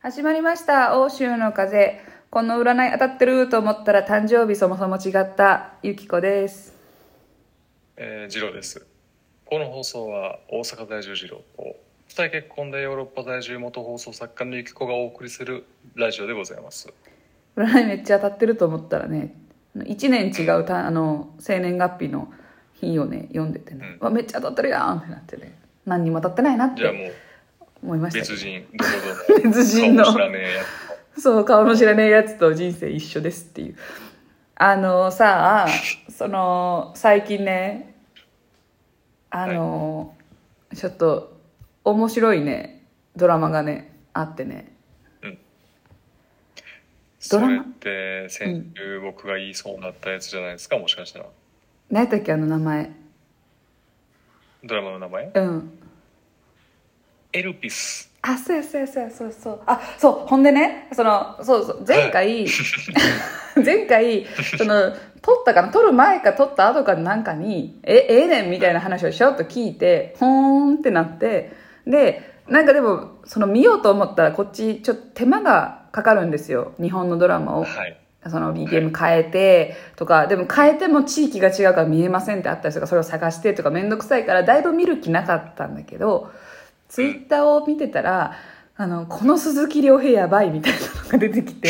始まりました。欧州の風。この占い当たってると思ったら誕生日そもそも違った。ゆきこです。えー、ジローです。この放送は大阪在住ジローと、二重結婚でヨーロッパ在住元放送作家のゆきこがお送りするラジオでございます。占いめっちゃ当たってると思ったらね1年違うたあの生年月日の日をね読んでてね、わめっちゃ当たってるやんってなってね。何にも当たってないなって。じゃあもう、思いました別人、どのどの、別人の。顔も知らねえやそう顔の知らねえやつと人生一緒ですっていう。あのさあ その最近ねあの、ちょっと面白いねドラマがねあってね。つ。ドラマ？それって、先週僕が言いそうになったやつじゃないですか、もしかしたら。何やったっけあの名前。ドラマの名前？うんエルピス。あそうやそうやそうやそうそうあそうほんでねそのそうそう前回前回その撮ったかな撮る前か撮った後かなんかにえええねんみたいな話をしようと聞いてほーんってなってでなんかでもその見ようと思ったらこっちちょっと手間がかかるんですよ日本のドラマをはい。その BGM 変えてとか、でも変えても地域が違うから見えませんってあったりとか、それを探してとかめんどくさいから、だいぶ見る気なかったんだけど、ツイッターを見てたら、あの、この鈴木亮平やばいみたいなのが出てきて、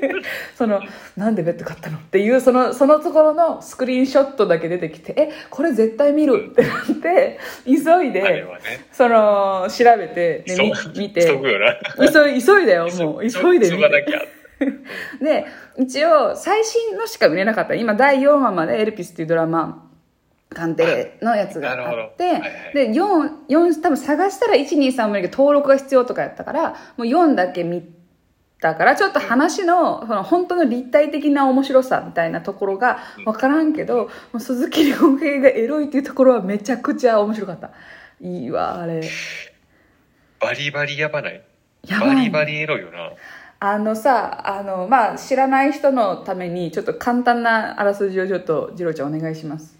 その、なんでベッド買ったのっていう、その、そのところのスクリーンショットだけ出てきて、え、これ絶対見るってなって、急いで、はね。その、調べて、でみ急見て、急い、急いだよ、もう、急いで見て。急がなきゃ。で一応最新のしか見れなかった今第4話まで「エルピス」っていうドラマカンテレのやつがあって、はいはいで4 4多分探したら123もいいけど登録が必要とかやったからもう4だけ見たからちょっと話のその本当の立体的な面白さみたいなところが分からんけど、もう鈴木亮平がエロいっていうところはめちゃくちゃ面白かったいいわあれバリバリやばないやばいバリバリエロいよな。あのさあのまあ知らない人のためにちょっと簡単なあらすじをちょっと次郎ちゃんお願いします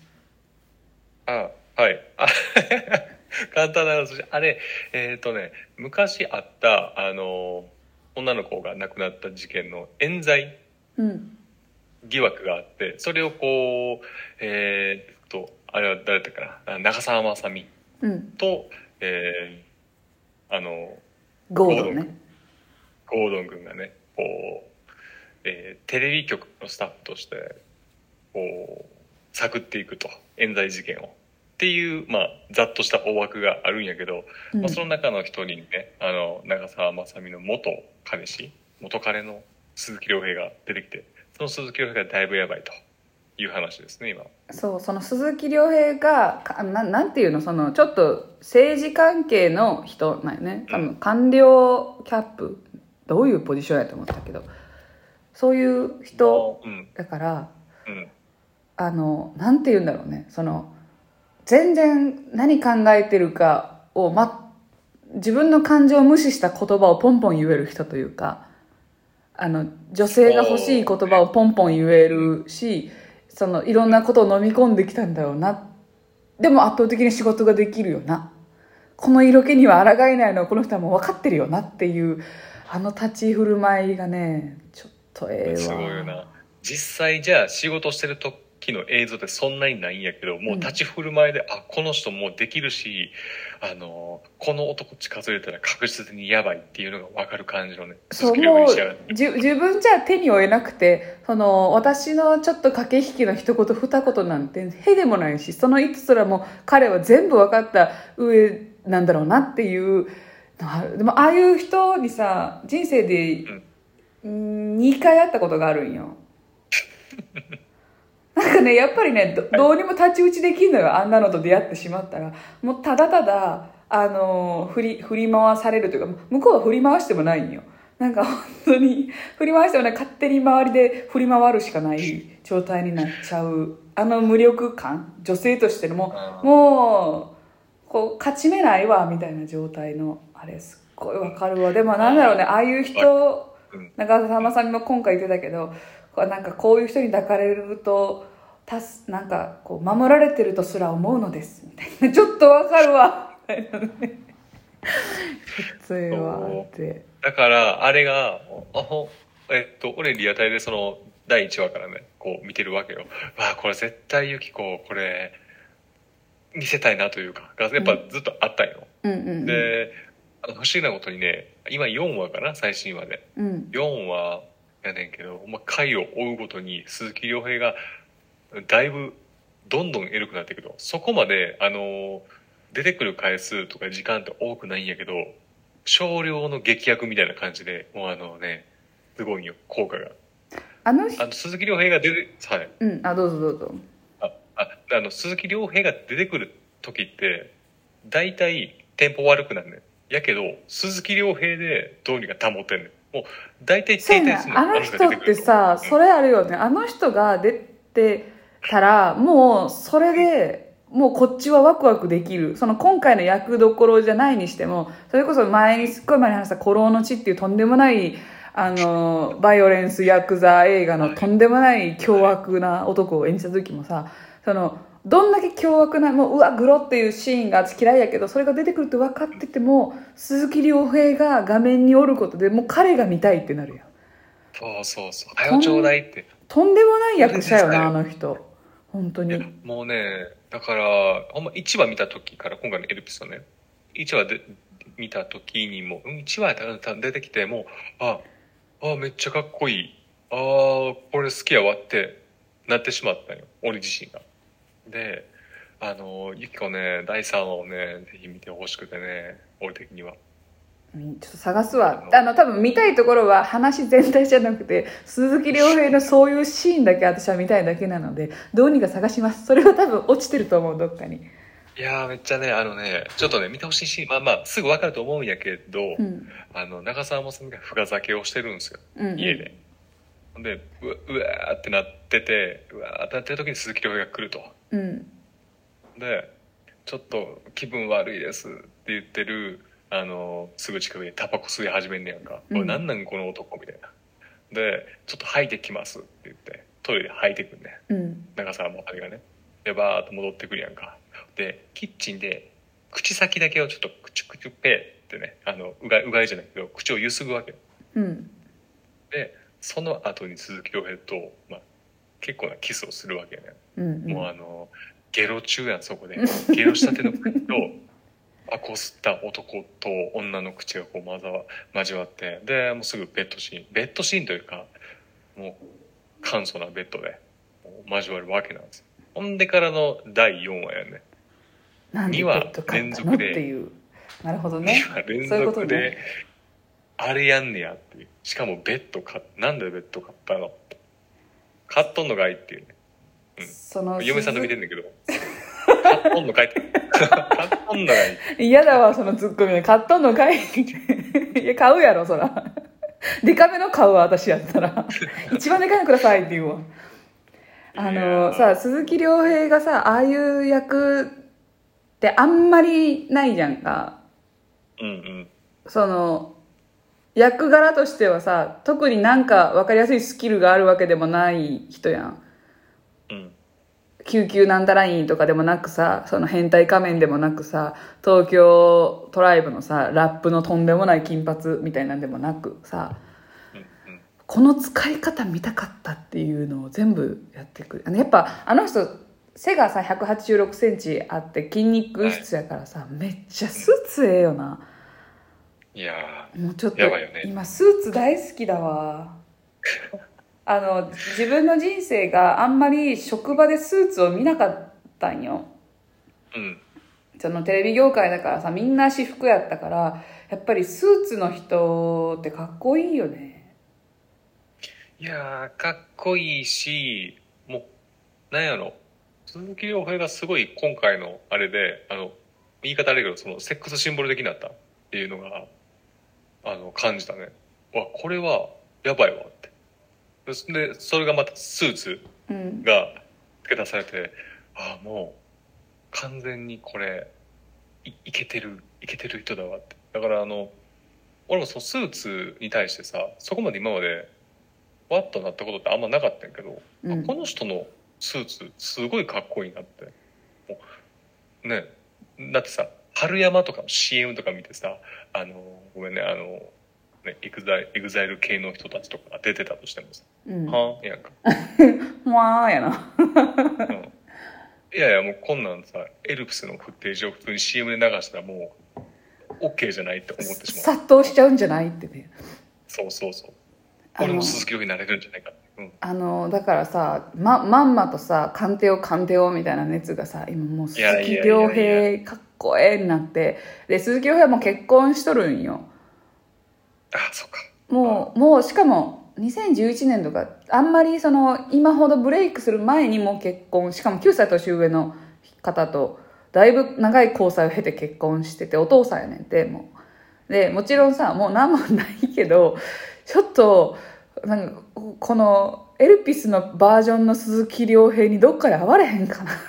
あはい。あ 簡単な話。あれえっ、とね昔あったあの女の子が亡くなった事件の冤罪うん。疑惑があってそれをこうえっとあれは誰だったかな？あ長澤まさみうん。とえーあのゴードンね。ゴードン君がねこう、えーテレビ局のスタッフとしてこう探っていくと冤罪事件をっていうまあざっとした大枠があるんやけど、うん。まあ、その中の一人にねあの長澤まさみの元彼氏元彼の鈴木亮平が出てきてその鈴木亮平がだいぶやばいという話ですね今。そうその鈴木亮平がかななんていうのそのちょっと政治関係の人なんよね。多分官僚キャップどういうポジションやと思ったけどそういう人うん。だからうん。あのなんて言うんだろうねその全然何考えてるかを、ま、自分の感情を無視した言葉をポンポン言える人というかあの女性が欲しい言葉をポンポン言えるしそのいろんなことを飲み込んできたんだろうな。でも圧倒的に仕事ができるよな。この色気には抗えないのはこの人はもう分かってるよなっていうあの立ち振る舞いがねちょっとええわ。すごいよな。実際じゃあ仕事してる時の映像ってそんなにないんやけどもう立ち振る舞いで、あこの人もうできるしあのこの男近づいたら確実にやばいっていうのが分かる感じのねそうもうじゅ自分じゃ手に負えなくてその私のちょっと駆け引きの一言二言なんてへでもないしその意図すらも彼は全部分かった上なんだろうなっていうでもああいう人にさ人生でうん。2回会ったことがあるんよなんかねやっぱりねどどうにも太刀打ちできんのよあんなのと出会ってしまったら。もうただただあの振り振り回されるというか向こうは振り回してもないんよ。なんか本当に振り回してもね勝手に周りで振り回るしかない状態になっちゃうあの無力感女性としてのもあうもうこう勝ち目ないわみたいな状態のあれすっごいわかるわ。でもなんだろうねああいう人うん。長澤まさみも今回言ってたけどなんかこういう人に抱かれるとたすなんかこう守られてるとすら思うのです。みたいな。ちょっとわかるわ。みたいな。ねついわってだから、あれが、あほ、えっと、俺リアタイでその、第1話からね、こう見てるわけよ。わあ、これ絶対ユキコ、これ、見せたいなというか、がやっぱずっとあったんよ。うんうんうん。で、あの不思議なことにね、今4話かな、最新話で。うん。4話やねんけど、まあ、回を追うごとに鈴木亮平がだいぶどんどんエロくなっていくと。そこまであの出てくる回数とか時間って多くないんやけど少量の劇薬みたいな感じでもうあのねすごいよ効果が。あの人あの鈴木亮平が出てはい。うんあどうぞどうぞ。あああの鈴木亮平が出てくる時って大体テンポ悪くなるねん。やけど鈴木亮平でどうにか保ってんねんもう大体するね。あの人ってさそれれあるよね。あの人が出てたらもうそれでもうこっちはワクワクできる。その今回の役どころじゃないにしてもそれこそ前にすっごい前に話した「古老の地」っていうとんでもないあのバイオレンスヤクザ映画のとんでもない凶悪な男を演じた時もさそのどんだけ凶悪なもううわグロっていうシーンが私嫌いやけどそれが出てくるって分かってても鈴木亮平が画面におることでもう彼が見たいってなるやんそうそうそう。はよちょうだいって。とんでもない役者よなあの人本当にもうね、だから、ほんま1話見た時から、今回のエルピスをね、1話で見た時にも、うん1話出てきて、もう、あ、あ、めっちゃかっこいい。ああ、これ好きやわってなってしまったんよ。俺自身が。で、あの、ゆきこね、第3話をね、ぜひ見てほしくてね、俺的には。うんちょっと探すわあの多分見たいところは話全体じゃなくて鈴木亮平のそういうシーンだけ私は見たいだけなのでどうにか探しますそれは多分落ちてると思うどっかにいやーめっちゃね、あのね、ちょっとね、見てほしいし、まあまあ、すぐわかると思うんやけど、うんあの、長澤まさみが深酒をしてるんですよ。うんうん家で。ほんで、うわうわーってなってて、うわーってなってる時に鈴木亮平が来ると。うんで、ちょっと気分悪いですって言ってる、あの、すぐ近くにタバコ吸い始めんねやんか。うんなんなんこの男みたいな。で、ちょっと吐いてきますって言って、トイレで吐いてくんね。うん長澤まさみがね。で、バーっと戻ってくるやんか。で、キッチンで、口先だけをちょっとクチュクチュペーってね、あの、うがい、うがいじゃないけど、口をゆすぐわけ。うんで、その後に鈴木亮平と、まあ、結構なキスをするわけね。うんもうあの、ゲロ中やん、そこで。ゲロしたての口と、あこすった男と女の口がこう混ざわ交わって、で、もうすぐベッドシーン。ベッドシーンというか、もう、簡素なベッドで、交わるわけなんですよ。ほんでからの第4話やね。なんで二話連続でなるほどね2話連続で、ねあれやんねやっていう。しかもベッド買っなんでベッド買ったの？買っとんのかいっていうね。その嫁さんと見てんだけど。買っとんのかいって。買っとんのかい。嫌だわそのツッコミ買っとんのかいいや買うやろそらデカめの買うわ私やったら一番でかいのくださいって言うわあいのさ鈴木亮平がさああいう役ってあんまりないじゃんかうんうん。その役柄としてはさ特になんか分かりやすいスキルがあるわけでもない人やんうん。救急なんたら院とかでもなくさその変態仮面でもなくさ東京トライブのさラップのとんでもない金髪みたいなんでもなくさうんうん。この使い方見たかったっていうのを全部やってくるあのやっぱあの人背がさ1 8 6センチあって筋肉質やからさ、めっちゃスーツええよないやもうちょっとね今スーツ大好きだわ あの自分の人生があんまり職場でスーツを見なかったんよーうん。そのテレビ業界だからさみんな私服やったからやっぱりスーツの人ってかっこいいよねいやー、かっこいいし、もう、なんやろ。鈴木亮平がすごい今回のあれで、あの、言い方悪いけど、そのセックスシンボル的になったっていうのが、あの、感じたね。わ、これは、やばいわって。で、それがまたスーツうんが付け出されて、ああ、もう、完全にこれ、いいけてる、いけてる人だわって。だからあの、俺もそのスーツに対してさ、そこまで今まで、わっとなったことってあんまなかったんやけど、うんこの人のスーツ、すごいかっこいいなって。もうね、だってさ、春山とかの CM とか見てさ、あの、ごめんね、あの、ね、エグザイ EXILE 系の人たちとかが出てたとしてもさ、うんはあ？やんか。ふわーやなうんいやいや、もうこんなんさ、エルプスのフッテージを普通に CM で流したらもう、OK じゃないって思ってしまう。殺到しちゃうんじゃないってねそうそうそう。俺も鈴木亮平になれるんじゃないかって。うん。あのだからさままんまとさ鑑定を鑑定をみたいな熱がさ今もう鈴木亮平かっこええになってで鈴木亮平も結婚しとるんよ。あ、そっか。もうもうしかも2011年とかあんまりその今ほどブレイクする前にもう結婚しかも9歳年上の方とだいぶ長い交際を経て結婚しててお父さんやねんてもう。でもちろんさもう何もないけどちょっとなんかこのエルピスのバージョンの鈴木亮平にどっかで会われへんかなって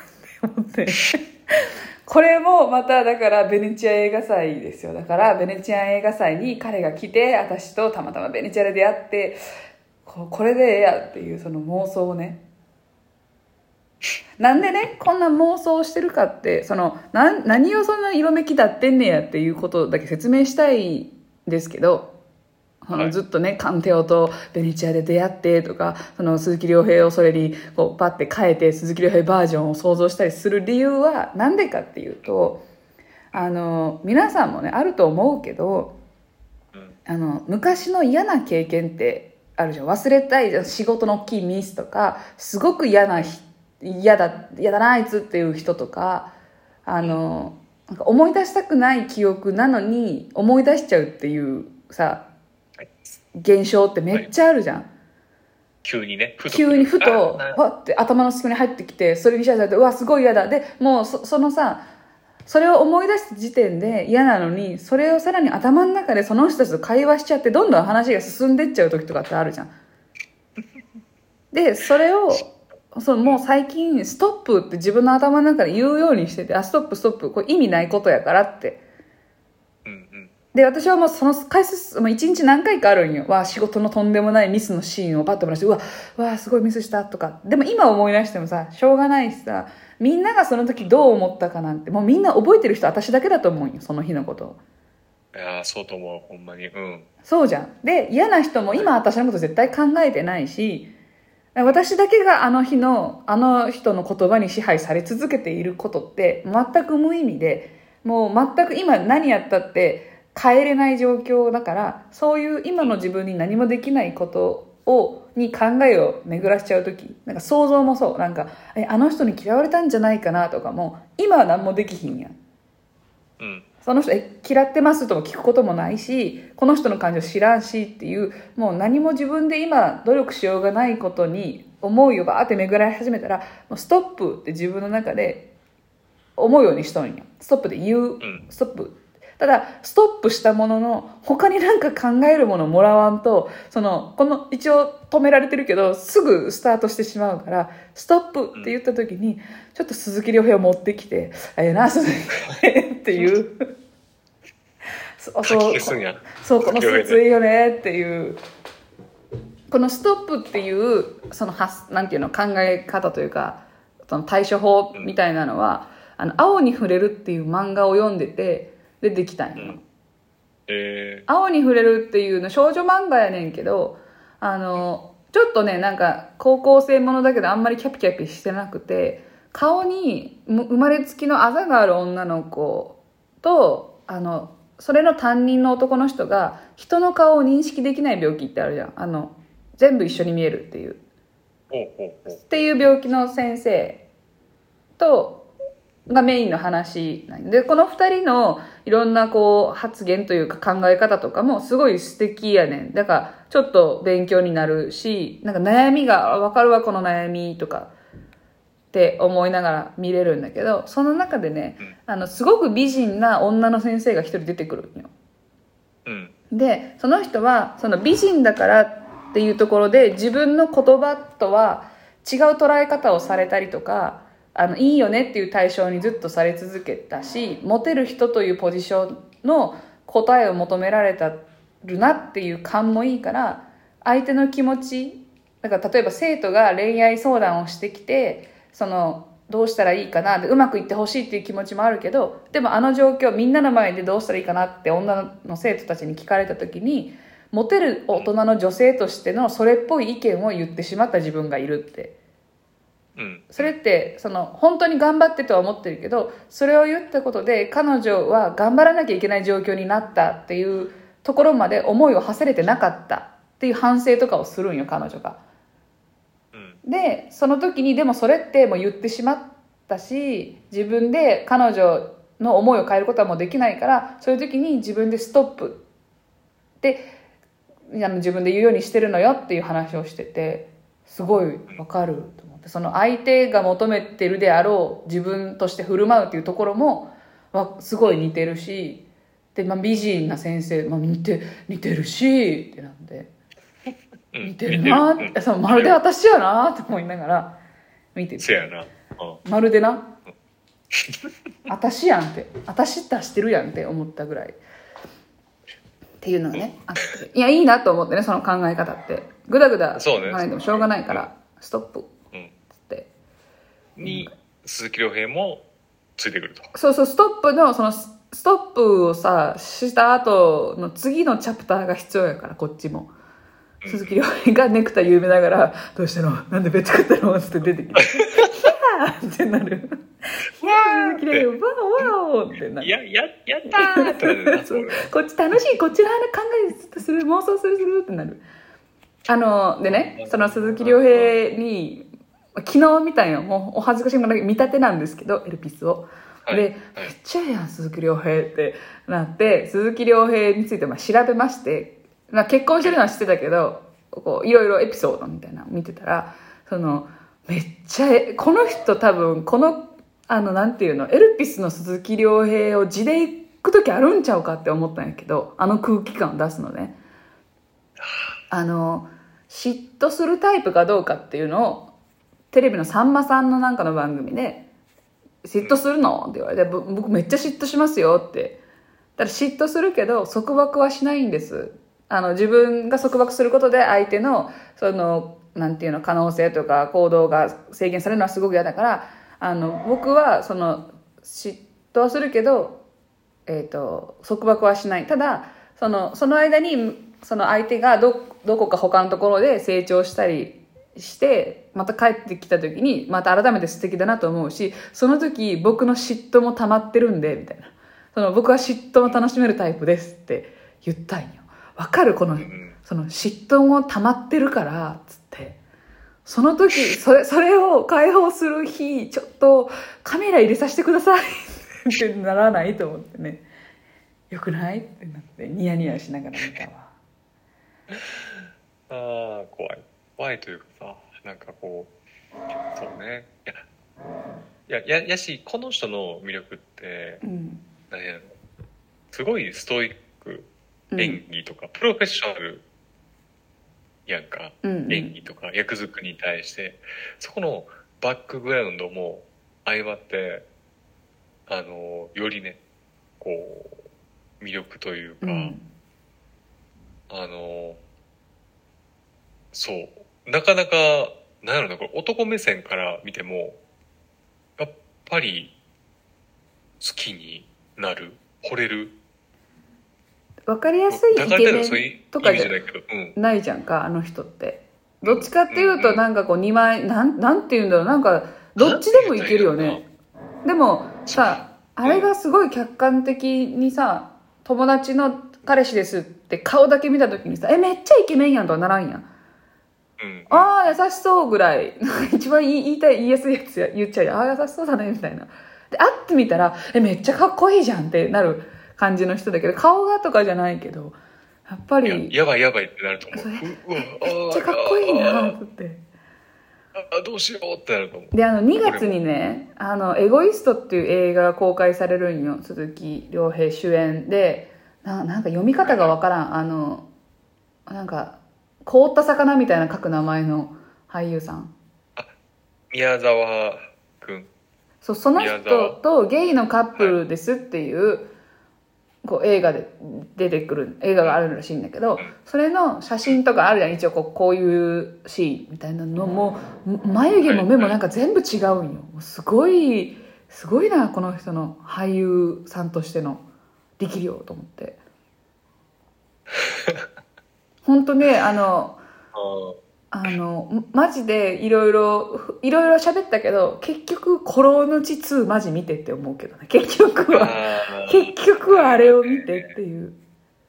思って これもまただからベネチア映画祭ですよ。だからベネチア映画祭に彼が来て私とたまたまベネチアで出会ってここれでええやっていうその妄想をね。なんでねこんな妄想をしてるかってそのな何をそんな色めきだってんねやっていうことだけ説明したいんですけどそのはいずっとね、カンテオとベネチアで出会ってとか、その鈴木亮平をそれにこうパッて変えて鈴木亮平バージョンを想像したりする理由はなんでかっていうと、あの、皆さんもね、あると思うけど、うん。あの、昔の嫌な経験ってあるじゃん。忘れたいじゃん。仕事の大きいミスとか、すごく嫌なひ、嫌だ、嫌だなあいつっていう人とか、あの、なんか思い出したくない記憶なのに思い出しちゃうっていうさ、はい。現象ってめっちゃあるじゃん。急にね、ふ急にふとわって頭の隙間に入ってきてそれに支配されてうわすごい嫌だでもうそそのさそれを思い出した時点で嫌なのにそれをさらに頭の中でその人たちと会話しちゃってどんどん話が進んでっちゃう時とかってあるじゃんでそれをそうもう最近ストップって自分の頭の中で言うようにしててあストップストップこれ意味ないことやからって。で私はもうその回数もう一日何回かあるんよ。わあ仕事のとんでもないミスのシーンをパッと思い出してうわうわすごいミスしたとか。でも今思い出してもさしょうがないしさみんながその時どう思ったかなんてもうみんな覚えてる人私だけだと思うんよその日のことを。いやーそうと思う、ほんまに。うん。そうじゃん。で嫌な人も今私のこと絶対考えてないし私だけがあの日のあの人の言葉に支配され続けていることって全く無意味でもう全く今何やったって変えれない状況だからそういう今の自分に何もできないことをに考えを巡らしちゃう時なんか想像もそう。なんかえあの人に嫌われたんじゃないかなとかも今は何もできひんやん。うん。その人え嫌ってますとも聞くこともないしこの人の感情知らんしっていうもう何も自分で今努力しようがないことに思いをバーって巡られ始めたらもうストップって自分の中で思うようにしとんよストップで言う、ん。ストップただストップしたものの他になんか考えるものもらわんとそのこの一応止められてるけどすぐスタートしてしまうからストップって言った時に、ちょっと鈴木亮平を持ってきて「ええな鈴木亮平」っていう そう。そうこのス鈴木亮よねっていうこのストップっていうその発なんていうの考え方というかその対処法みたいなのは「あの青に触れる」っていう漫画を読んでてでできたんよ、うん。え青に触れるっていうの少女漫画やねんけどあのちょっとねなんか高校生ものだけどあんまりキャピキャピしてなくて顔にむ生まれつきのあざがある女の子とあのそれの担任の男の人が人の顔を認識できない病気ってあるじゃん。あの全部一緒に見えるっていう。っていう病気の先生とがメインの話なんでこの2人のいろんなこう発言というか考え方とかもすごい素敵やねん。だからちょっと勉強になるしなんか悩みが分かるわこの悩みとかって思いながら見れるんだけどその中でねあのすごく美人な女の先生が一人出てくるんよ。うん。でその人はその美人だからっていうところで自分の言葉とは違う捉え方をされたりとかあのいいよねっていう対象にずっとされ続けたしモテる人というポジションの答えを求められたるなっていう感もいいから相手の気持ちだから例えば生徒が恋愛相談をしてきてそのどうしたらいいかなでうまくいってほしいっていう気持ちもあるけどでもあの状況みんなの前でどうしたらいいかなって女の生徒たちに聞かれた時にモテる大人の女性としてのそれっぽい意見を言ってしまった自分がいるって。うん。それってその本当に頑張ってとは思ってるけどそれを言ったことで彼女は頑張らなきゃいけない状況になったっていうところまで思いを馳せれてなかったっていう反省とかをするんよ彼女が。うん。でその時にでもそれってもう言ってしまったし自分で彼女の思いを変えることはもうできないからそういう時に自分でストップってあの自分で言うようにしてるのよっていう話をしててすごいわかるとその相手が求めてるであろう自分として振る舞うっていうところもわすごい似てるしで、まあ、美人な先生、まあ、似て似てるしってなんで。うん。似てるな似って、まるで私やなって思いながら見てるせやな。うん。まるでな？私やんって私出してるやんって思ったぐらい。っていうのがねあって。いやいいなと思ってねその考え方って。ぐだぐだ考えてもしょうがないからストップに、鈴木亮平もついてくると。そうそうストップのそのスストップをさした後の次のチャプターが必要やからこっちも。うん。鈴木亮平がネクタイ緩めながら「どうしたの？なんでベッド買ったの?」って出てきて「ヒャー!」ってなる「ヒャー鈴木亮平ワオワオ!」ってなる。や、や、やったーってなるな そう。こっち楽しい。こっちの話考えずっとする妄想するするってなる。あのでねその鈴木亮平に昨日見たんよもうお恥ずかしいものだけ見立てなんですけどエルピスを、はい。で、はい。めっちゃええやん鈴木亮平ってなって鈴木亮平についてまあ調べまして、まあ、結婚してるのは知ってたけどこういろいろエピソードみたいなの見てたらそのめっちゃえこの人多分このあのなんていうのエルピスの鈴木亮平を地で行く時あるんちゃうかって思ったんやけどあの空気感を出すのね。あの嫉妬するタイプかどうかっていうのをテレビのさんまさんのなんかの番組で「嫉妬するの?」って言われて「僕めっちゃ嫉妬しますよ」って。だから嫉妬するけど束縛はしないんです。あの自分が束縛することで相手のそのなんていうの可能性とか行動が制限されるのはすごく嫌だからあの僕はその嫉妬はするけど、えー、と束縛はしない。ただそのその間にその相手がどどこか他のところで成長したりしてまた帰ってきた時にまた改めて素敵だなと思うしその時僕の嫉妬も溜まってるんでみたいな。その僕は嫉妬も楽しめるタイプですって言ったんよ。わかるこのうんその嫉妬も溜まってるからつって。その時それそれを解放する日ちょっとカメラ入れさせてください。ってならないと思ってね。よくない？ってなってニヤニヤしながら見たわ。ああ、怖い。怖いというかさ、なんかこう、そうね。いや、いや、や、やし、この人の魅力って、うん何やろ。すごいストイック、うん演技とか、プロフェッショナルやんか。うんうん演技とか役作りに対して、そこのバックグラウンドも相まって、あの、よりね、こう、魅力というか、うんあの、そう。なかなか、なんやろな、これ男目線から見ても、やっぱり、好きになる、惚れる。わかりやすいイケメンとかじゃ。ないじゃんかあの人って。どっちかっていうとなんかこう2枚なんなんて言うんだろうなんかどっちでもいけるよね。でもさあれがすごい客観的にさ友達の彼氏ですって顔だけ見た時にさえめっちゃイケメンやんとはならんやんうん。ああ優しそうぐらい。一番言いたい言いやすいやつや言っちゃうよああ優しそうだねみたいな。で会ってみたらえめっちゃかっこいいじゃんってなる感じの人だけど顔がとかじゃないけどやっぱりいやめっやばいやばいってなると思う。ううわちゃかっこいいなって。あどうしようってなると思う。であの2月にね「あのエゴイスト」っていう映画が公開されるんよ。鈴木亮平主演で。ななんか読み方がわからん。あのなんか凍った魚みたいな書く名前の俳優さん。宮沢くん。そうその宮人沢。とゲイのカップルですっていうこう映画で出てくる映画があるらしいんだけど、ん。それの写真とかあるじゃん。一応こうこういうシーンみたいなのも眉毛も目もなんか全部違うんよ。すごいすごいなこの人の俳優さんとしての力量と思って 本当ねあのああのマジでいろいろいろいろ喋ったけど結局「コロのち2」マジ見てって思うけどね。結局は。あ結局はあれを見てっていう。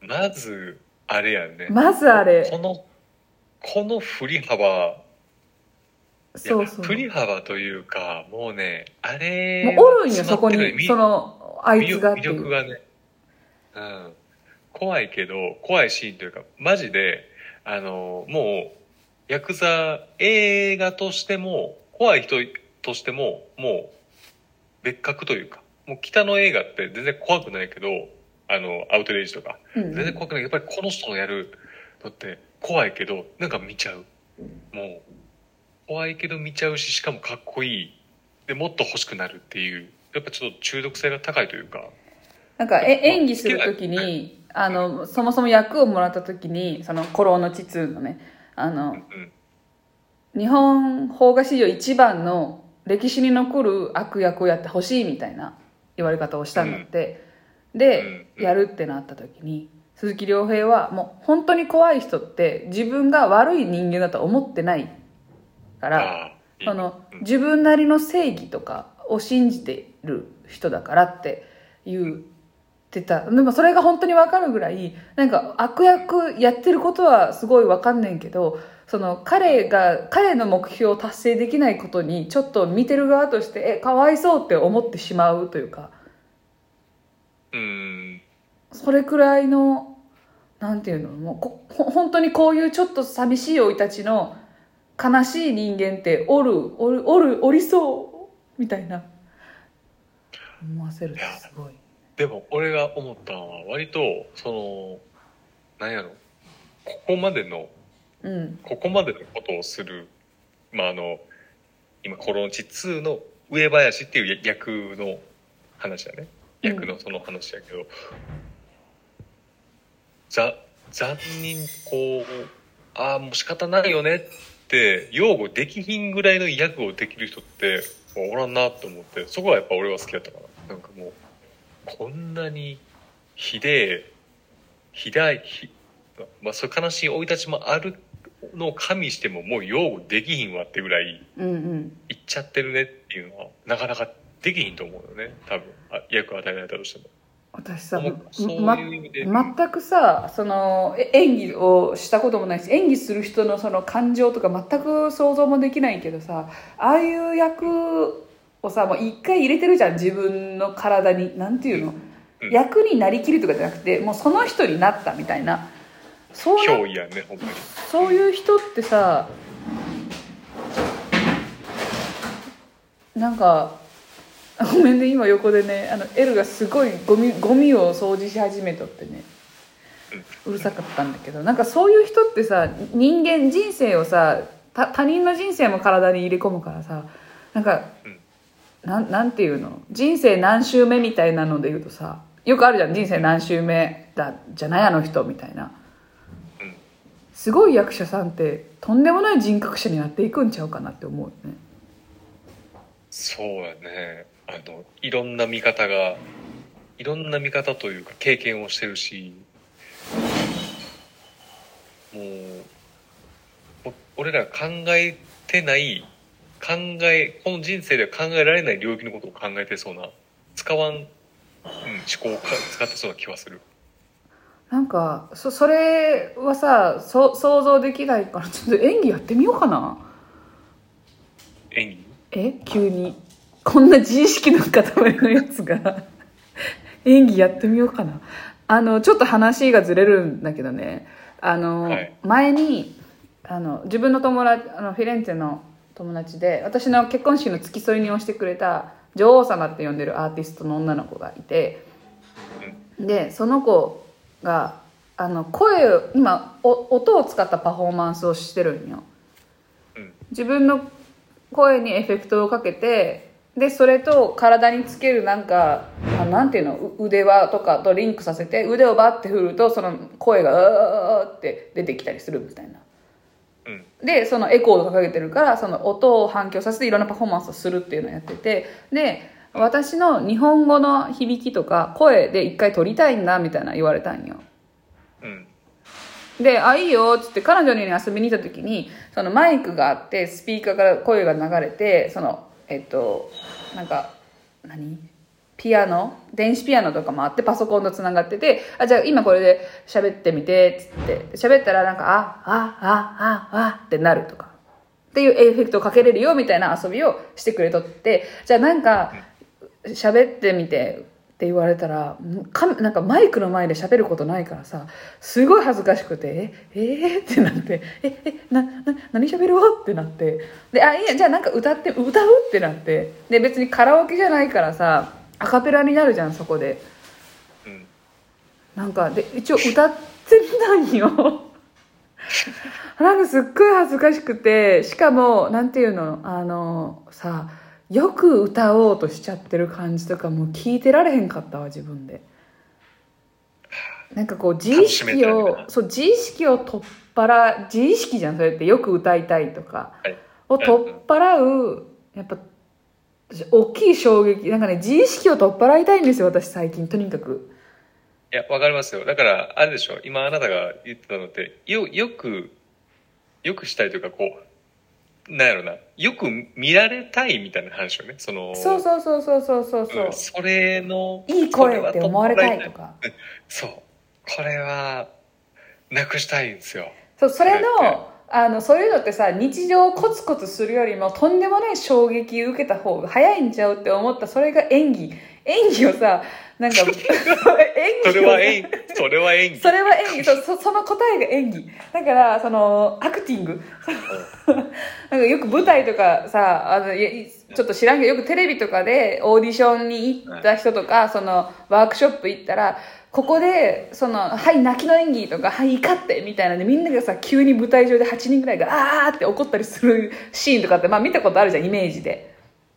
まずあれやね。まずあれ。このこの振り幅。そうそう。振り幅というかもうねあれもうおるんよそこにそのあいつがって魅いう。力がね、うん、怖いけど怖いシーンというかマジであのもうヤクザ映画としても怖い人としてももう別格というかもう北の映画って全然怖くないけどあのアウトレイジとかうん。全然怖くない。やっぱりこの人のやるのって怖いけどなんか見ちゃう。もう怖いけど見ちゃうししかもかっこいい。でもっと欲しくなるっていう。やっぱちょっと中毒性が高いというか。なんかえ演技するときにあのそもそも役をもらったときにその「コロのち2」のねあのうん日本邦画史上一番の歴史に残る悪役をやってほしいみたいな言われ方をしたんだって、で、うん。やるってなった時に鈴木亮平はもう本当に怖い人って自分が悪い人間だと思ってないからそのうん。自分なりの正義とかを信じてる人だからって言ってた。でもそれが本当に分かるぐらいなんか悪役やってることはすごい分かんねんけどその彼が彼の目標を達成できないことにちょっと見てる側としてえかわいそうって思ってしまうというか。うん。それくらいのなんていうのもうこほ本当にこういうちょっと寂しい生い立ちの悲しい人間っておるおるおるおりそうみたいな。思わせるってすごいでも俺が思ったのは割とそのなんやろ。ここまでのうん。ここまでのことをするまああの今「コロンチ2」の上林っていう役の話だね。役のその話やけど、ざ残忍こうああもう仕方ないよねって擁護できひんぐらいの役をできる人っておらんなと思ってそこはやっぱ俺は好きだったかな。なんかもうこんなにひでえひだいひまあそういう悲しい生い立ちもあるのを加味してももう擁護できひんわってぐらいうんうん。いっちゃってるねっていうのはなかなかできひんと思うよね。多分あ役与えられたとしても。私さ、ま全くさそのえ演技をしたこともないし演技する人のその感情とか全く想像もできないけどさああいう役をさもう一回入れてるじゃん自分の体に。なんていうの、うん。役になりきるとかじゃなくてもうその人になったみたいな。そうやねほんまに。そういう人ってさなんか ごめんね今横でねあの L がすごいゴミゴミを掃除し始めとってね。うるさかったんだけどなんかそういう人ってさ人間人生をさた他人の人生も体に入れ込むからさなんか、うんなんなんていうの？人生何周目みたいなので言うとさよくあるじゃん。人生何周目だじゃないあの人みたいな。すごい役者さんってとんでもない人格者になっていくんちゃうかなって思うよね。そうやね。あのいろんな見方がいろんな見方というか経験をしてるしもう俺ら考えてない考えこの人生では考えられない領域のことを考えてそうな使わん、うん、思考をか使ってそうな気はする。なんかそそれはさそ想像できないからちょっと演技やってみようかな。演技？え急に。こんな自意識の塊のやつが 演技やってみようかな。あのちょっと話がずれるんだけどね。あの、はい。前にあの自分の友達あのフィレンツェの友達で私の結婚式の付き添いにをしてくれた女王様って呼んでるアーティストの女の子がいてでその子があの声を今音を使ったパフォーマンスをしてるんよ。自分の声にエフェクトをかけてでそれと体につけるなんかあなんていうの腕輪とかとリンクさせて腕をバッて振るとその声が「うーって出てきたりするみたいな。でそのエコーとかかけてるからその音を反響させていろんなパフォーマンスをするっていうのをやっててで私の日本語の響きとか声で一回撮りたいんだみたいな言われたんよ。うん。で、あ、いいよ、つって彼女に遊びに行った時に、そのマイクがあって、スピーカーから声が流れて、その、えっと、なんか、何？ピアノ電子ピアノとかもあって、パソコンと繋がってて、あ、じゃあ今これで喋ってみて、つって、喋ったらなんか、あ、あ、あ、あ、あってなるとか。っていうエフェクトをかけれるよみたいな遊びをしてくれとって、じゃあなんか、喋ってみてって言われたらかなんかマイクの前で喋ることないからさすごい恥ずかしくて「ええー、ってなって「ええなな何喋ろう?」ってなってで「あいいやじゃあなんか歌って歌う?」ってなってで別にカラオケじゃないからさアカペラになるじゃんそこで。うん。なんかで一応歌ってみたんよ。なんかすっごい恥ずかしくてしかもなんていうのあのさよく歌おうとしちゃってる感じとかもう聞いてられへんかったわ自分で。なんかこう自意識をそう自意識を取っ払自意識じゃんそれって。よく歌いたいとか。はい。を取っ払うやっぱ私大きい衝撃なんかね自意識を取っ払いたいんですよ私最近とにかくいや、わかりますよ。だから、あれでしょ、今あなたが言ってたのって、よ、よく、よくしたいというか、こう、なんやろな、よく見られたいみたいな話よね。その、そうそうそうそうそうそうそう、うんそれの、いい声って思われたいとかそう。これは、なくしたいんですよ。そうそれのあのそういうのってさ日常コツコツするよりもとんでもない衝撃受けた方が早いんちゃうって思ったそれが演技。演技をさなんか 演技をそれは演技、それは演技。それは演技。そうそその答えが演技。だからそのアクティングなんかよく舞台とかさあのちょっと知らんけどよくテレビとかでオーディションに行った人とか、そのワークショップ行ったらここでその「はい泣きの演技」とか「はい怒って」みたいなんでみんながさ急に舞台上で8人ぐらいが「あー」って怒ったりするシーンとかってまあ見たことあるじゃんイメージで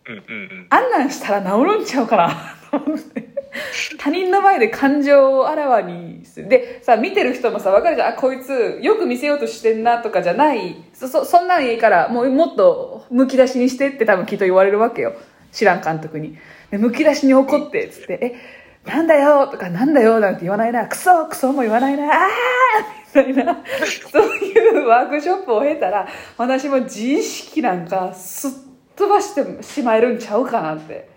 うんうんうん。あんなんしたら治るんちゃうかな。と思って他人の前で感情をあらわにする。でさ見てる人もさ分かるじゃん。あこいつよく見せようとしてんなとかじゃない。そそそんなんいいからもうもっとむき出しにしてって多分きっと言われるわけよ。知らん監督に。でむき出しに怒ってっつって「えなんだよ」とか「なんだよ」なんて言わないな「クソクソも言わないな。あー」みたいな。そういうワークショップを経たら私も自意識なんかすっ飛ばしてしまえるんちゃうかなって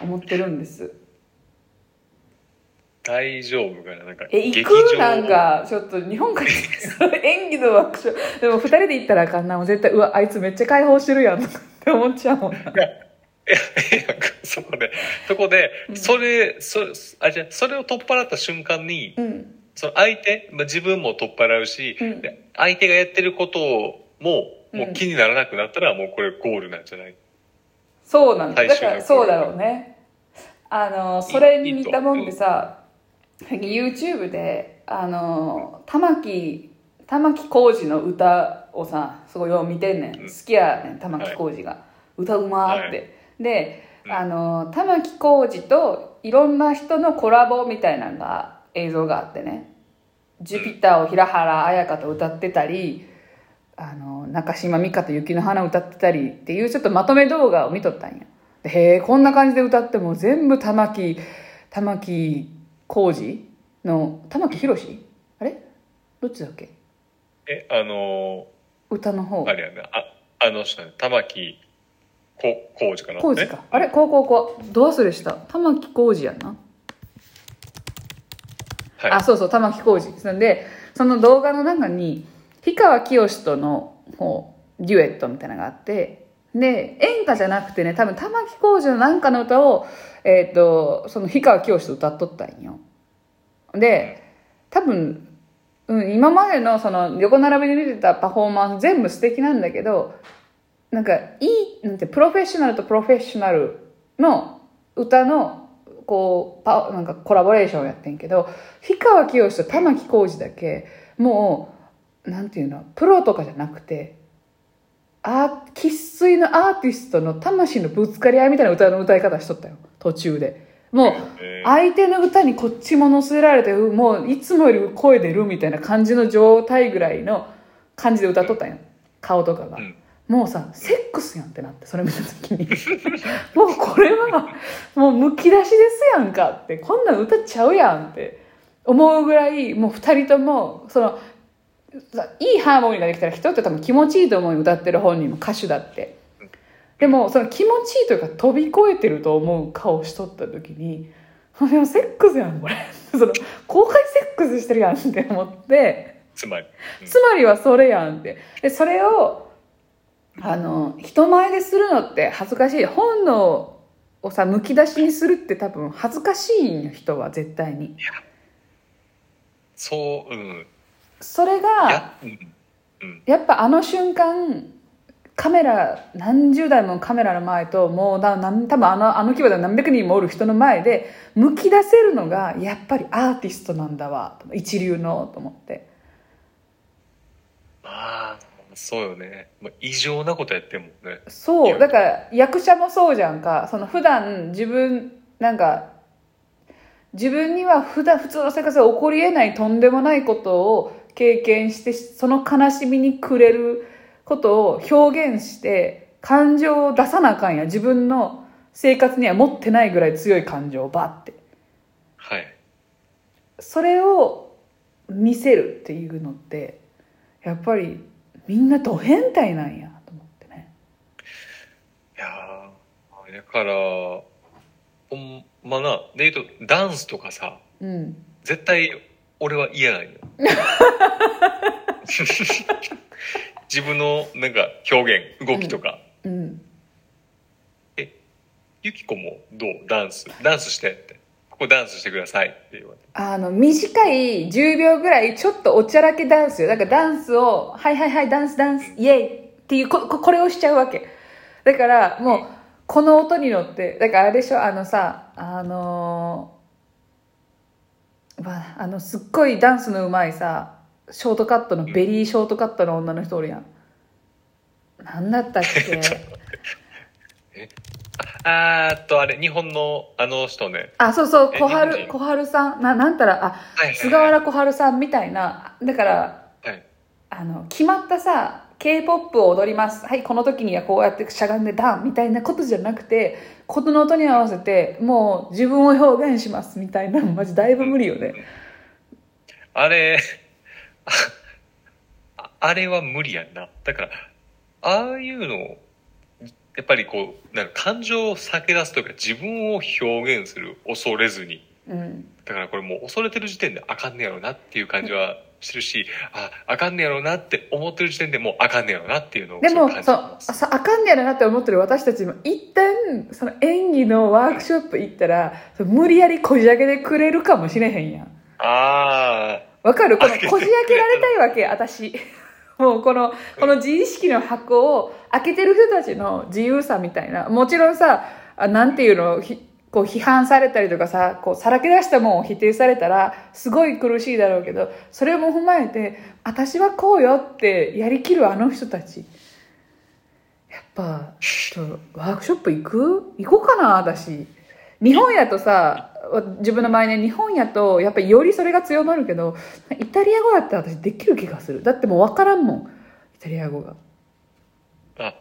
思ってるんです。大丈夫かな？なんか、え行くなんかちょっと日本から演技のワークショップでも二人で行ったらあかんな。もう絶対うわあいつめっちゃ解放してるやん。とかって思っちゃうもん。ないや、そこで、そこで、それ、そあ、じゃあそれを取っ払った瞬間に、うん。その相手、まあ、自分も取っ払うし、うん。で相手がやってることをもう、もう気にならなくなったら、もうこれゴールなんじゃない？そうなんだ。だからそうだろうね。あのそれに似たもんでさ YouTube であの玉木玉置浩二の歌をさすごいよう見てんねん。好きやねん玉置浩二が、歌うまーって、でうん。あの玉置浩二といろんな人のコラボみたいなのが映像があってね「ジュピター」を平原綾香と歌ってたりあの中島美嘉と雪の花歌ってたりっていうちょっとまとめ動画を見とったんや。でへえこんな感じで歌っても全部玉木玉木浩二の玉木宏？あれ？どっちだっけ？え、あの歌の方。ー、あれやな、あ、あの人ね、玉木こ浩二かな？浩二か。あれ？こうこうこう。ど忘れした。玉木浩二やんな。はい。あそうそう玉置浩二。そんでその動画の中に氷川きよしとのこうデュエットみたいなのがあってで演歌じゃなくてね多分玉置浩二のなんかの歌を、えっとその氷川きよしと歌っとったんよ。で多分、うん、今までのその横並びで見てたパフォーマンス全部素敵なんだけどなんかいいなんてプロフェッショナルとプロフェッショナルの歌のこうパなんかコラボレーションをやってんけど氷川きよしと玉置浩二だけもうなんていうの？プロとかじゃなくてあ生粋のアーティストの魂のぶつかり合いみたいな歌の歌い方しとったよ。途中で。もうえー。相手の歌にこっちも乗せられてうもういつもより声出るみたいな感じの状態ぐらいの感じで歌っとったんよ。顔とかが、うん。もうさセックスやんってなってそれ見た時に。もうこれはもうむき出しですやんかって。こんなん歌っちゃうやんって。思うぐらいもう二人ともそのさいいハーモニーができたら人って多分気持ちいいと思うよ歌ってる本人も歌手だって。でもその気持ちいいというか飛び越えてると思う顔しとった時にあでもセックスやんこれ。その公開セックスしてるやんって思って。つまり、うん。つまりはそれやんって。でそれをあの人前でするのって恥ずかしい。本能をさむき出しにするって多分恥ずかしいんよ人は絶対に。そう、うん。それがや、っぱあの瞬間カメラ何十台もカメラの前ともうななん多分あのあの規模で何百人もおる人の前でむき出せるのがやっぱりアーティストなんだわと一流のと思って。まあ、そうよね。まあ、異常なことやってんもんね。そう。だから役者もそうじゃんか。その普段自分なんか自分には普段普通の生活で起こり得ないとんでもないことを経験してその悲しみにくれることを表現して感情を出さなあかんや。自分の生活には持ってないぐらい強い感情をバッて。はい。それを見せるっていうのってやっぱりみんなド変態なんやと思ってね。いやー、だから、ほんまな、で言うと、ダンスとかさ、うん。絶対俺は嫌なんよ。自分のなんか表現、動きとか。うんゆきこもどう？ダンス？ダンスしてって。ここダンスしてくださいって言われて。あの、短い10秒ぐらい、ちょっとおちゃらけダンスよ。だからダンスを、はいはいはい、ダンスダンス、イエイっていう、こ、ここれをしちゃうわけ。だから、もう、この音に乗って、だからあれでしょ、あのさ、あのーまあ、あの、すっごいダンスの上手いさ、ショートカットの、ベリーショートカットの女の人おるやん。なんだったっけ？あーっと、あれ、日本のあの人ね。あ、そうそう、え小春、小春さん、な、なんたら、あ、はいはい。菅原小春さんみたいな、だから、はい。あの決まったさ K-POP を踊りますはいこの時にはこうやってしゃがんでダンみたいなことじゃなくてことの音に合わせてもう自分を表現しますみたいなのマジだいぶ無理よねあれ、ああれは無理やんな。だから、ああいうのを、やっぱりこう、なんか感情を避け出すというか自分を表現する恐れずに。うんだからこれもう恐れてる時点であかんねやろなっていう感じはしてるし、あ、あかんねやろなって思ってる時点でもうあかんねやろなっていうのをでもそうあかんねやろなって思ってる私たちも一旦その演技のワークショップ行ったらそう無理やりこじ開けてくれるかもしれへんやん。あわかる？このこじ開けられたいわけ私。もうこのこの自意識の箱を開けてる人たちの自由さみたいな。もちろんさあなんていうのひこう批判されたりとかさこうさらけ出したもんを否定されたらすごい苦しいだろうけどそれも踏まえて私はこうよってやりきるあの人たち。やっぱちょっとワークショップ行く？行こうかな私。日本やとさ自分の場合ね日本やとやっぱりよりそれが強まるけどイタリア語やったら私できる気がする。だってもう分からんもんイタリア語が。あ。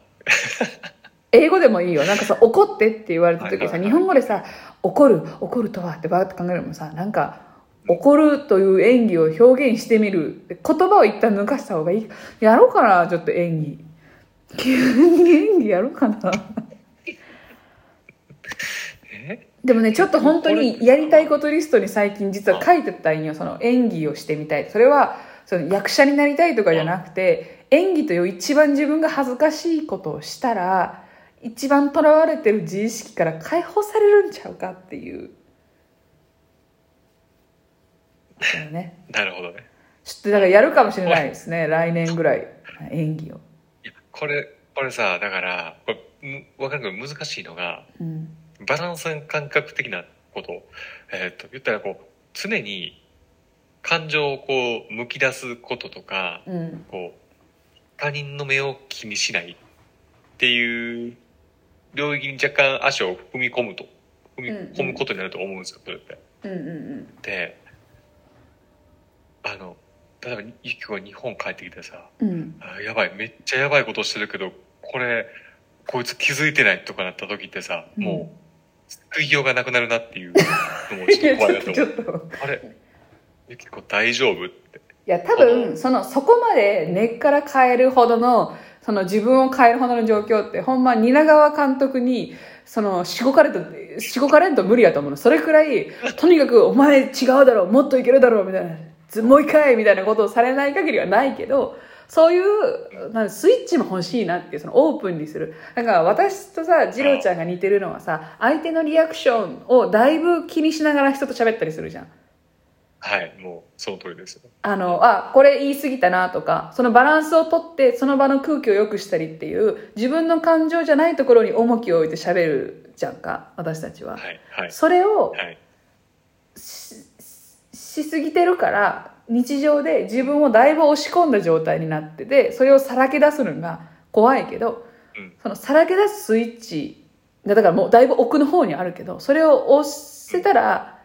あ、英語でもいいよ。なんかさ怒ってって言われた時さ日本語でさ怒る怒るとはってバーって考えるのもさなんか怒るという演技を表現してみる。言葉を一旦抜かした方がいい。やろうかなちょっと演技。急に演技やろうかな。え？でもねちょっと本当にやりたいことリストに最近実は書いてたんよ。その演技をしてみたい。それはその役者になりたいとかじゃなくて演技という一番自分が恥ずかしいことをしたら一番とらわれてる自意識から解放されるんちゃうかっていう。ね。なるほどね。ちょっとだからやるかもしれないですね来年ぐらい。演技を、これ、これさ、だから、これ、むわかるけど難しいのが、うん。バランス感覚的なこと。えーっと、言ったらこう、常に感情をこう、むき出すこととか、うん。こう、他人の目を気にしないっていう領域に若干足を踏み込むと踏み込むことになると思うんですよそれって。うんうんであの例えばゆき子が日本帰ってきてさうん。うんあやばいめっちゃやばいことしてるけどこれこいつ気づいてないとかなった時ってさ、うん。もう救いようがなくなるなっていうのもちょっと 怖いなと思う。あれゆき子大丈夫って。いや多分そのそこまで根っから変えるほどのその自分を変えるほどの状況ってほんま蜷川監督にそのしごかれとしごかれんと無理やと思うの。それくらいとにかくお前違うだろうもっといけるだろうみたいな。もう一回みたいなことをされない限りはないけどそういうなんスイッチも欲しいなっていうそのオープンにする。だから私とさ次郎ちゃんが似てるのはさ相手のリアクションをだいぶ気にしながら人と喋ったりするじゃん。はいもうその通りですよ。あの、あ、これ言い過ぎたなとか、そのバランスをとって、その場の空気を良くしたりっていう、自分の感情じゃないところに重きを置いて喋るじゃんか、私たちは。はいはい。それをはい。しすぎてるから、日常で自分をだいぶ押し込んだ状態になってて、それをさらけ出すのが怖いけど、うん。そのさらけ出すスイッチが、だからもうだいぶ奥の方にあるけど、それを押せたら、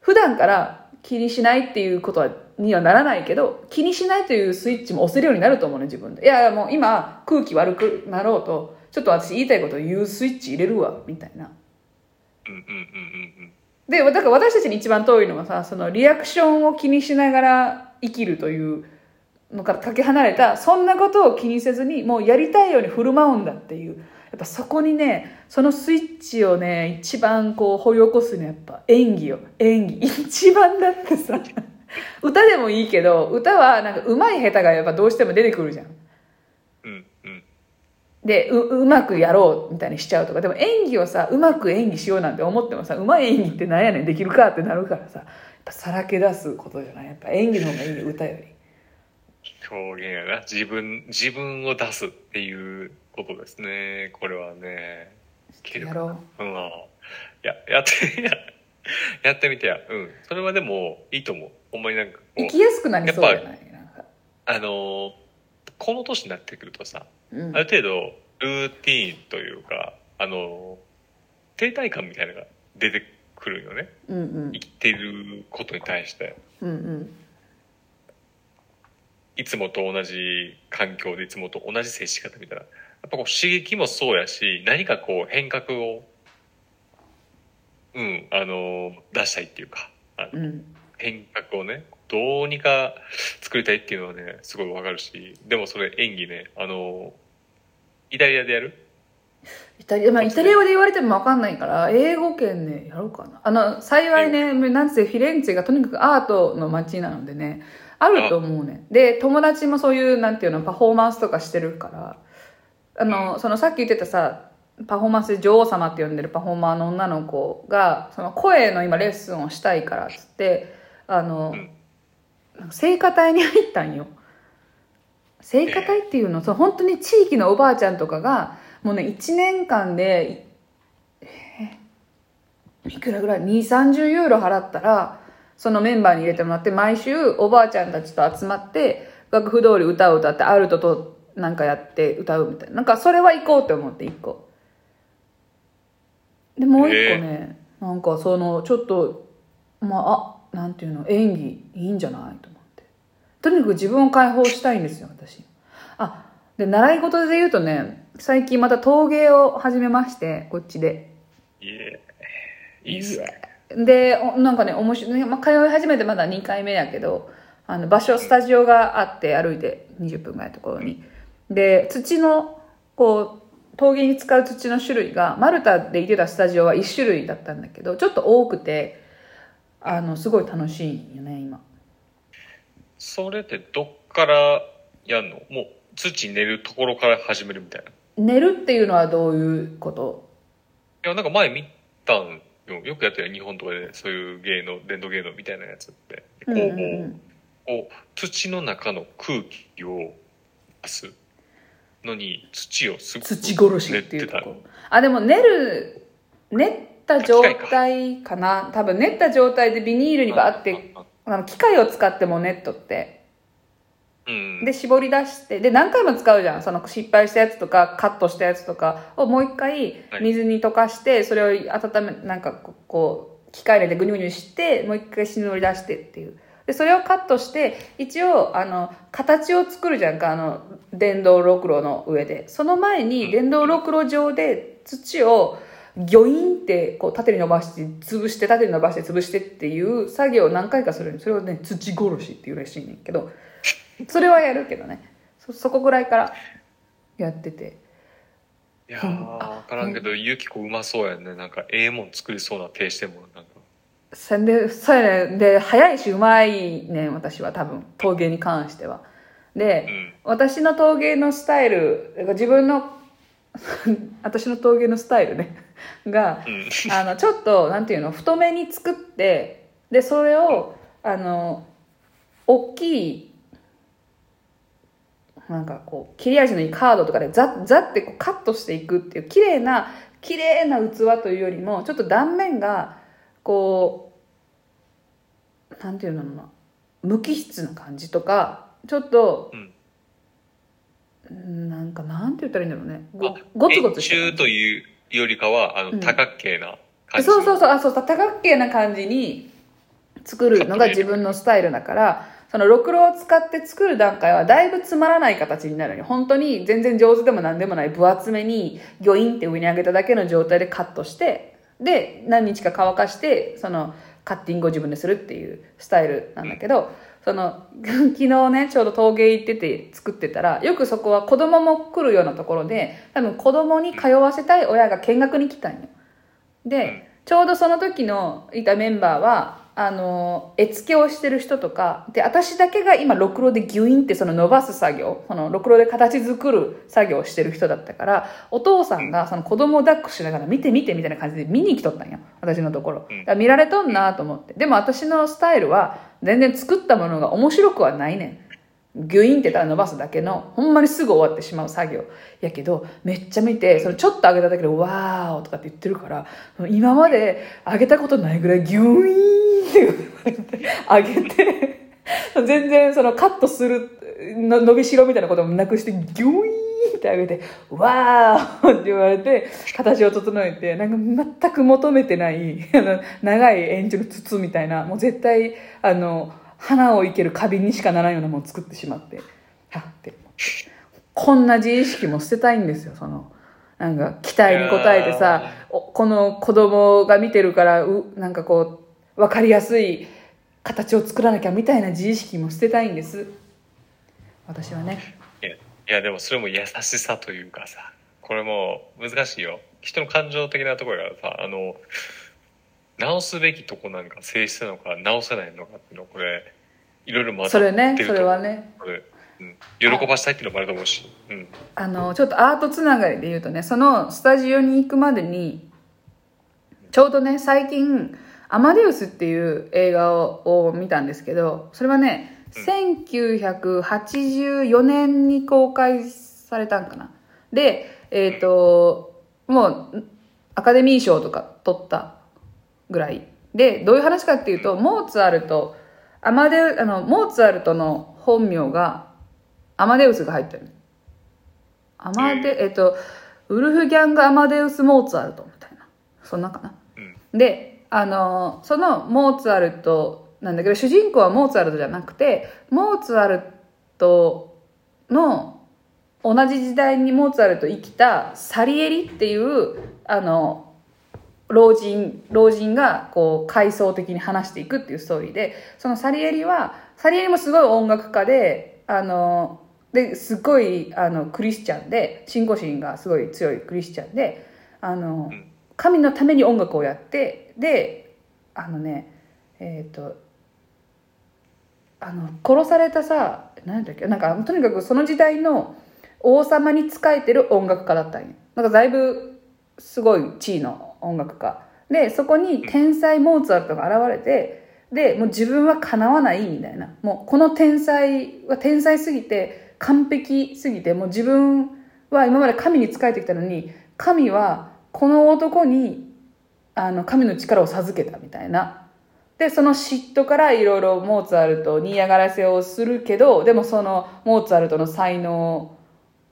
普段から気にしないっていうことはにはならないけど気にしないというスイッチも押せるようになると思うね自分で。いやもう今空気悪くなろうとちょっと私言いたいことを言うスイッチ入れるわみたいな。うんうんうんうんうん。でだから私たちに一番遠いのがさそのリアクションを気にしながら生きるというのからかけ離れたそんなことを気にせずにもうやりたいように振る舞うんだっていうぱそこにねそのスイッチをね一番こう掘り起こすのはやっぱ演技よ。演技。一番だってさ歌でもいいけど歌はなんか上手い下手がやっぱどうしても出てくるじゃん。うんうん。でううまくやろうみたいにしちゃうとか。でも演技をさうまく演技しようなんて思ってもさうまい演技ってなんやねんできるかってなるからさやっぱさらけ出すことじゃない？やっぱ演技の方がいいよ歌より。表現やな。自分自分を出すっていうことですね。これはね。やろう。うん。や やってややってみてや。うん。それはでもいいと思う。ほんまになんか生きやすくなりそうじゃない？あのーこの年になってくるとさうん。ある程度ルーティーンというかあのー停滞感みたいなのが出てくるよね。うんうん。生きてることに対して。うんうん。いつもと同じ環境でいつもと同じ接し方みたいなやっぱこう刺激もそうやし何かこう変革をうんあの出したいっていうかあのうん変革をねどうにか作りたいっていうのはねすごいわかるしでもそれ演技ねあのイタリアでやる？イタリア、まあ、イタリア語で言われても分かんないから、英語圏ね、やろうかな。あの、幸いね、なんせフィレンツェがとにかくアートの街なのでね、あると思うね。で、友達もそういう、なんていうの、パフォーマンスとかしてるから、あの、そのさっき言ってたさ、パフォーマンスで女王様って呼んでるパフォーマーの女の子が、その声の今レッスンをしたいからっつって、あの、うん聖歌隊に入ったんよ。聖歌隊っていうの、そう本当に地域のおばあちゃんとかが、もうね、1年間で、いえーいくらぐらい ?2、30ユーロ払ったら、そのメンバーに入れてもらって、毎週おばあちゃんたちと集まって、楽譜通り歌を歌って、アルトとなんかやって歌うみたいな。なんかそれは行こうって思って、1個。で、もう1個ね、なんかその、ちょっと、まあ、あ、なんていうの、演技いいんじゃないと思って。とにかく自分を解放したいんですよ、私。あ、で、習い事で言うとね、最近また陶芸を始めまして、こっちで。いえいいっすねで、おなんかね、面白い、ねまあ、通い始めてまだ2回目やけど、あの、場所、スタジオがあって歩いて20分ぐらいのところに。で、土の、こう、陶芸に使う土の種類が、マルタで行ってたスタジオは1種類だったんだけど、ちょっと多くて、あの、すごい楽しいよね、今。それってどっからやんの？もう土練るところから始めるみたいな？い寝るっていうのはどういうこと？やなんか前見たんよ。よくやってる日本とかでそういう芸能伝統芸能みたいなやつって。工房、土の中の空気を出すのに土をすごく土殺しっていうと練こあでも練る練った状態かな。多分練った状態でビニールにバーってああの機械を使ってもネットって。うん。で絞り出してで何回も使うじゃん。その失敗したやつとかカットしたやつとかをもう一回はい。水に溶かしてそれを温めなんかこう機械入れてグニュグニュしてもう一回絞り出してっていうでそれをカットして一応あの形を作るじゃんかあの電動ろくろの上で。その前に電動ろくろ上で土をギョインってこう縦に伸ばして潰して縦に伸ばして潰してっていう作業を何回かするそれをね土殺しっていうらしいねんけど。それはやるけどね。そそこぐらいからやってて。いやー、わからんけど、ゆきこうまそうやんね。なんか、ええもん作りそうな手してんもん。なんか。そんでそうやねで早いしうまいねん私は多分陶芸に関してはで、うん。私の陶芸のスタイル自分の 私の陶芸のスタイルね がうん。あのちょっとなんていうの太めに作ってでそれをあの大きいなんかこう切れ味のいいカードとかでザッザッってこうカットしていくっていう綺麗な綺麗な器というよりもちょっと断面がこうなんていうのかな無機質な感じとかちょっと、うん。うんなんかなんて言ったらいいんだろうね。ごあごつごつした。感じ円柱というよりかは、あの、うん。多角形な感じ。そうそうそうあそう多角形な感じに作るのが自分のスタイルだからそのろくろを使って作る段階はだいぶつまらない形になるよ。本当に全然上手でも何でもない分厚めにギョインって上に上げただけの状態でカットしてで何日か乾かしてそのカッティングを自分でするっていうスタイルなんだけど、その 昨日ねちょうど陶芸行ってて作ってたらよくそこは子供も来るようなところで多分子供に通わせたい親が見学に来たんよ。で、うん。ちょうどその時のいたメンバーはあの絵付けをしてる人とかで私だけが今ろくろでギュインってその伸ばす作業そのろくろで形作る作業をしてる人だったからお父さんがその子供を抱っこしながら見て見てみたいな感じで見に来とったんよ私のところ。ら見られとんなと思って。でも私のスタイルは全然作ったものが面白くはないねんギュインってただ伸ばすだけのほんまにすぐ終わってしまう作業。やけどめっちゃ見てそれちょっと上げただけで「わーお」とかって言ってるから今まで上げたことないぐらいギュイーンって上げて全然そのカットするの伸びしろみたいなこともなくしてギュイーンって上げて「わーおって言われて形を整えてなんか全く求めてないあの長い円柱の筒みたいなもう絶対あの花を生ける花瓶にしかならんようなものを作ってしまってはって。こんな自意識も捨てたいんですよその。なんか期待に応えてさおこの子供が見てるからうなんかこう分かりやすい形を作らなきゃみたいな自意識も捨てたいんです。私はね。いや、いやでもそれも優しさというかさ、これも難しいよ。人の感情的なところからさ、あの、直すべきとこなんか性質なのか直せないのかっていうのこれ、いろいろ混ざってるとそれはね。これ。うん、喜ばしたいっていうのもあると思うし、うん。あのちょっとアートつながりで言うとねそのスタジオに行くまでにちょうどね最近「アマデウス」っていう映画をを見たんですけどそれはね、1984年に公開されたんかな。でえっ、ともうアカデミー賞とか取ったぐらいでどういう話かっていうとモーツァルトアマデウあのモーツァルトの本名がアマデウスが入ってるアマデ、えっと、ウルフギャング・アマデウス・モーツァルトみたいな。そんなかな。うん。で、あの、そのモーツァルトなんだけど、主人公はモーツァルトじゃなくて、モーツァルトの同じ時代にモーツァルト生きたサリエリっていう、あの、老人、老人がこう階層的に話していくっていうストーリーで、そのサリエリは、サリエリもすごい音楽家で、あの、で、すごい、あの、クリスチャンで、信仰心がすごい強いクリスチャンで、あの、神のために音楽をやって、で、あのね、えっ、と、あの、殺されたさ、何だっけ、なんか、とにかくその時代の王様に仕えてる音楽家だったんよ。なんかだいぶすごい地位の音楽家。で、そこに天才モーツァルトが現れて、で、もう自分は叶わないみたいな。もうこの天才は天才すぎて、完璧すぎて、もう自分は今まで神に仕えてきたのに、神はこの男に、あの、神の力を授けたみたいな。っで、その嫉妬からいろいろモーツァルトに嫌がらせをするけど、でもそのモーツァルトの才能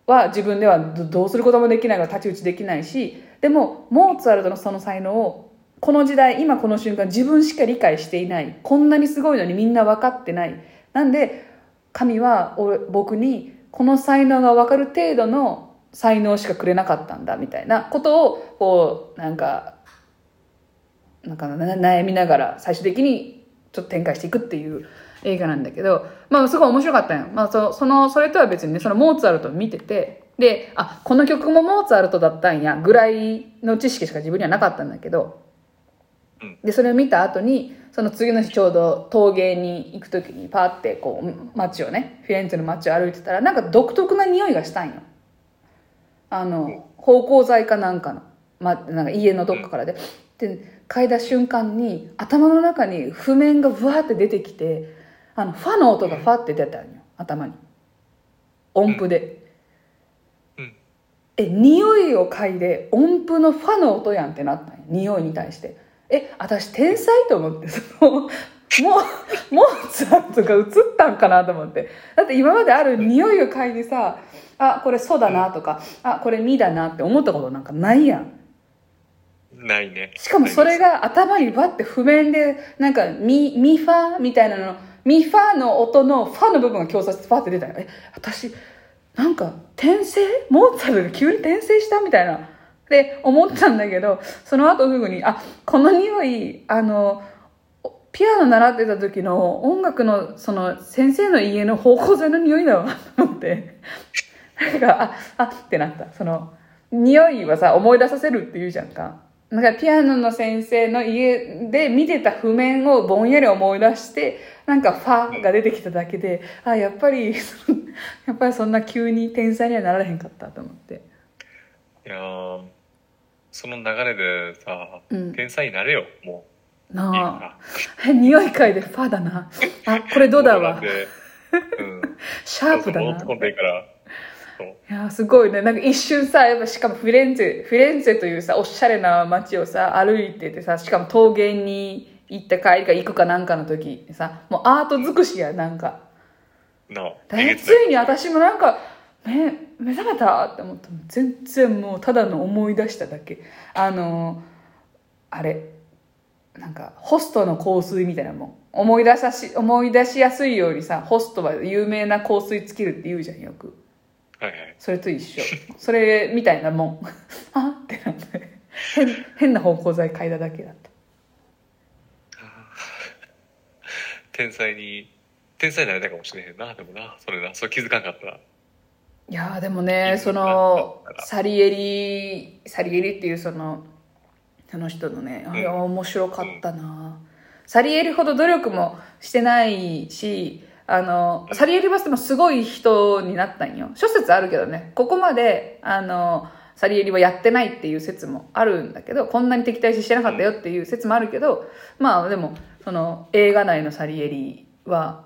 は自分ではどどうすることもできないから太刀打ちできないし、でもモーツァルトのその才能をこの時代、今この瞬間自分しか理解していない。こんなにすごいのにみんな分かってない。なんで、神は僕にこの才能が分かる程度の才能しかくれなかったんだみたいなことをこうなんかなんかな悩みながら最終的にちょっと展開していくっていう映画なんだけどまあすごい面白かったんよ、まあ、そそのそれとは別にねそのモーツァルト見ててであこの曲もモーツァルトだったんやぐらいの知識しか自分にはなかったんだけどでそれを見た後にその次の日ちょうど陶芸に行く時にパーってこう街をねフィレンツェの街を歩いてたらなんか独特な匂いがしたんよ。あの芳香剤かなんかの、ま、なんか家のどっかからで。で嗅いだ瞬間に頭の中に譜面がブワーって出てきてあのファの音がファって出たんよ頭に。音符で、うんえ匂いを嗅いで音符のファの音やんってなったんよ匂いに対して。え私天才と思って。そ のもうモーツァルトが映ったんかなと思って。だって今まである匂いを嗅いでさあこれ「ソ」だなとかあこれ「ミ」だなって思ったことなんかないやん。ないね。しかもそれが頭にバッて譜面でなんかミミファみたいなのミファの音のファの部分が強さしてパッて出たよ。え私なんか転生？モーツァルトが急に転生したみたいな。って思ったんだけどその後すぐにあこの匂いあのピアノ習ってた時の音楽のその先生の家の芳香剤の匂いだわ。と思って。なんかああってなった。その匂いはさ思い出させるって言うじゃんか。なんかピアノの先生の家で見てた譜面をぼんやり思い出して、なんかファが出てきただけで、あ、やっぱり、やっぱりそんな急に天才にはなられへんかったと思って。いやーその流れでさ、うん天才になれよ、もう。いいなあ。な。え、匂い嗅いでファだな。あ、これどうだわもうなん。シャープだな。戻ってこんでいいから。いやすごいね。なんか一瞬さ、やっぱしかもフィレンツェ、フィレンツェというさ、おしゃれな街をさ、歩いててさ、しかも陶芸に行った帰りか行くかなんかの時にさ、もうアート尽くしや、なんか。なつい。に私もなんか目目覚めたって思った。の全然もうただの思い出しただけ。あのあれ。なんかホストの香水みたいなもん。思い出さし思い出しやすいようにさホストは有名な香水つけるって言うじゃんよくはいはい。それと一緒。それみたいなもん。あってなって。変変な芳香剤嗅いだだけだった天才に、天才になれたかもしれへんな、でもな、それな、それ気づかんかったら。いやーでもねそのサリエリサリエリっていうそのその人のねあれは面白かったな、サリエリほど努力もしてないしあのサリエリはでもすごい人になったんよ。諸説あるけどね。ここまであのサリエリはやってないっていう説もあるんだけどこんなに敵対視してなかったよっていう説もあるけどまあでもその映画内のサリエリは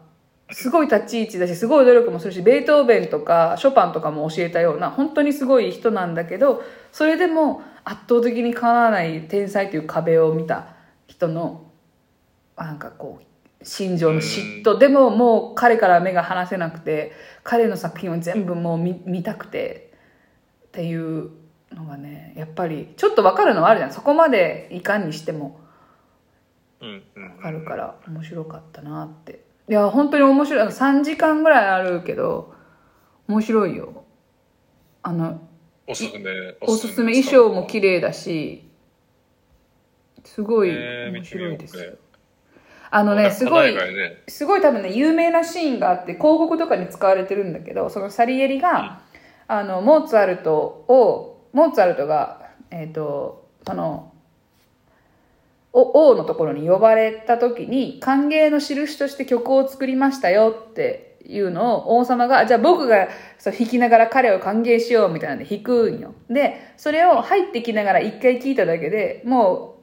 すごい立ち位置だしすごい努力もするしベートーベンとかショパンとかも教えたような本当にすごい人なんだけどそれでも圧倒的にかなわない天才という壁を見た人のなんかこう心情の嫉妬。でももう彼から目が離せなくて彼の作品を全部もう見見たくてっていうのがねやっぱりちょっと分かるのはあるじゃん。そこまでいかんにしても。うんうん。あるから面白かったなって。いや本当に面白い。3時間ぐらいあるけど面白いよ。あのおすすめ。おすすめ。衣装も綺麗だしすごいえー面白いです。よ見てみようあのねすごいすごい多分ね有名なシーンがあって広告とかに使われてるんだけどそのサリエリが、あのモーツァルトをモーツァルトがえっ、とそのお王のところに呼ばれた時に歓迎の印として曲を作りましたよっていうのを王様がじゃあ僕がそう弾きながら彼を歓迎しようみたいなんで弾くんよ。でそれを入ってきながら一回聞いただけでも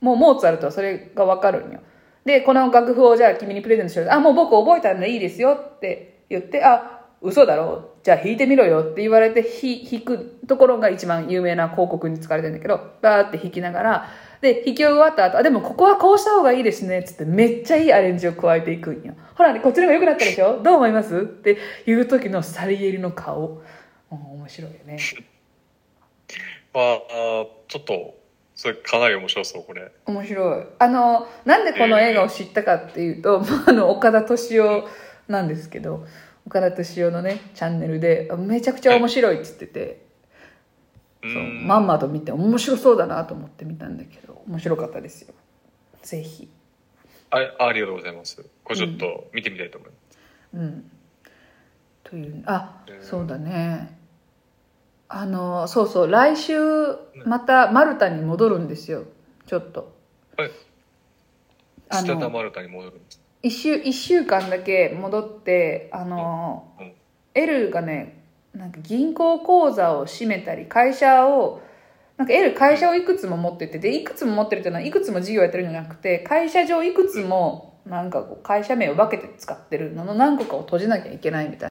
うもうモーツァルトはそれがわかるんよでこの楽譜をじゃあ君にプレゼントしよう。あもう僕覚えたんでいいですよって言ってあ嘘だろ。うじゃあ弾いてみろよって言われて弾くところが一番有名な広告に使われてるんだけどバーって弾きながらで弾き終わった後あでもここはこうした方がいいですねっつってめっちゃいいアレンジを加えていくんよ。ほらねこっちの方が良くなったでしょ。どう思いますっていう時のサリエリの顔。面白いよね。まああちょっとそれかなり面白そうこれ。面白い。あのなんでこの映画を知ったかっていうと、まああの岡田敏夫なんですけど岡田敏夫のねチャンネルでめちゃくちゃ面白いっつってて、うそうん。まんまと見て面白そうだなと思って見たんだけど面白かったですよ。ぜひ。あありがとうございます。これちょっと見てみたいと思います、うん。というあうんそうだねあのそうそう来週またマルタに戻るんですよちょっと。はい。マルタに戻るんです一週一週間だけ戻ってあの、うん。うん。L がねなんか銀行口座を閉めたり会社をなんか L 会社をいくつも持っててでいくつも持ってるっていうのはいくつも事業やってるんじゃなくて会社上いくつもなんかこう会社名を分けて使ってるのの何個かを閉じなきゃいけないみたいな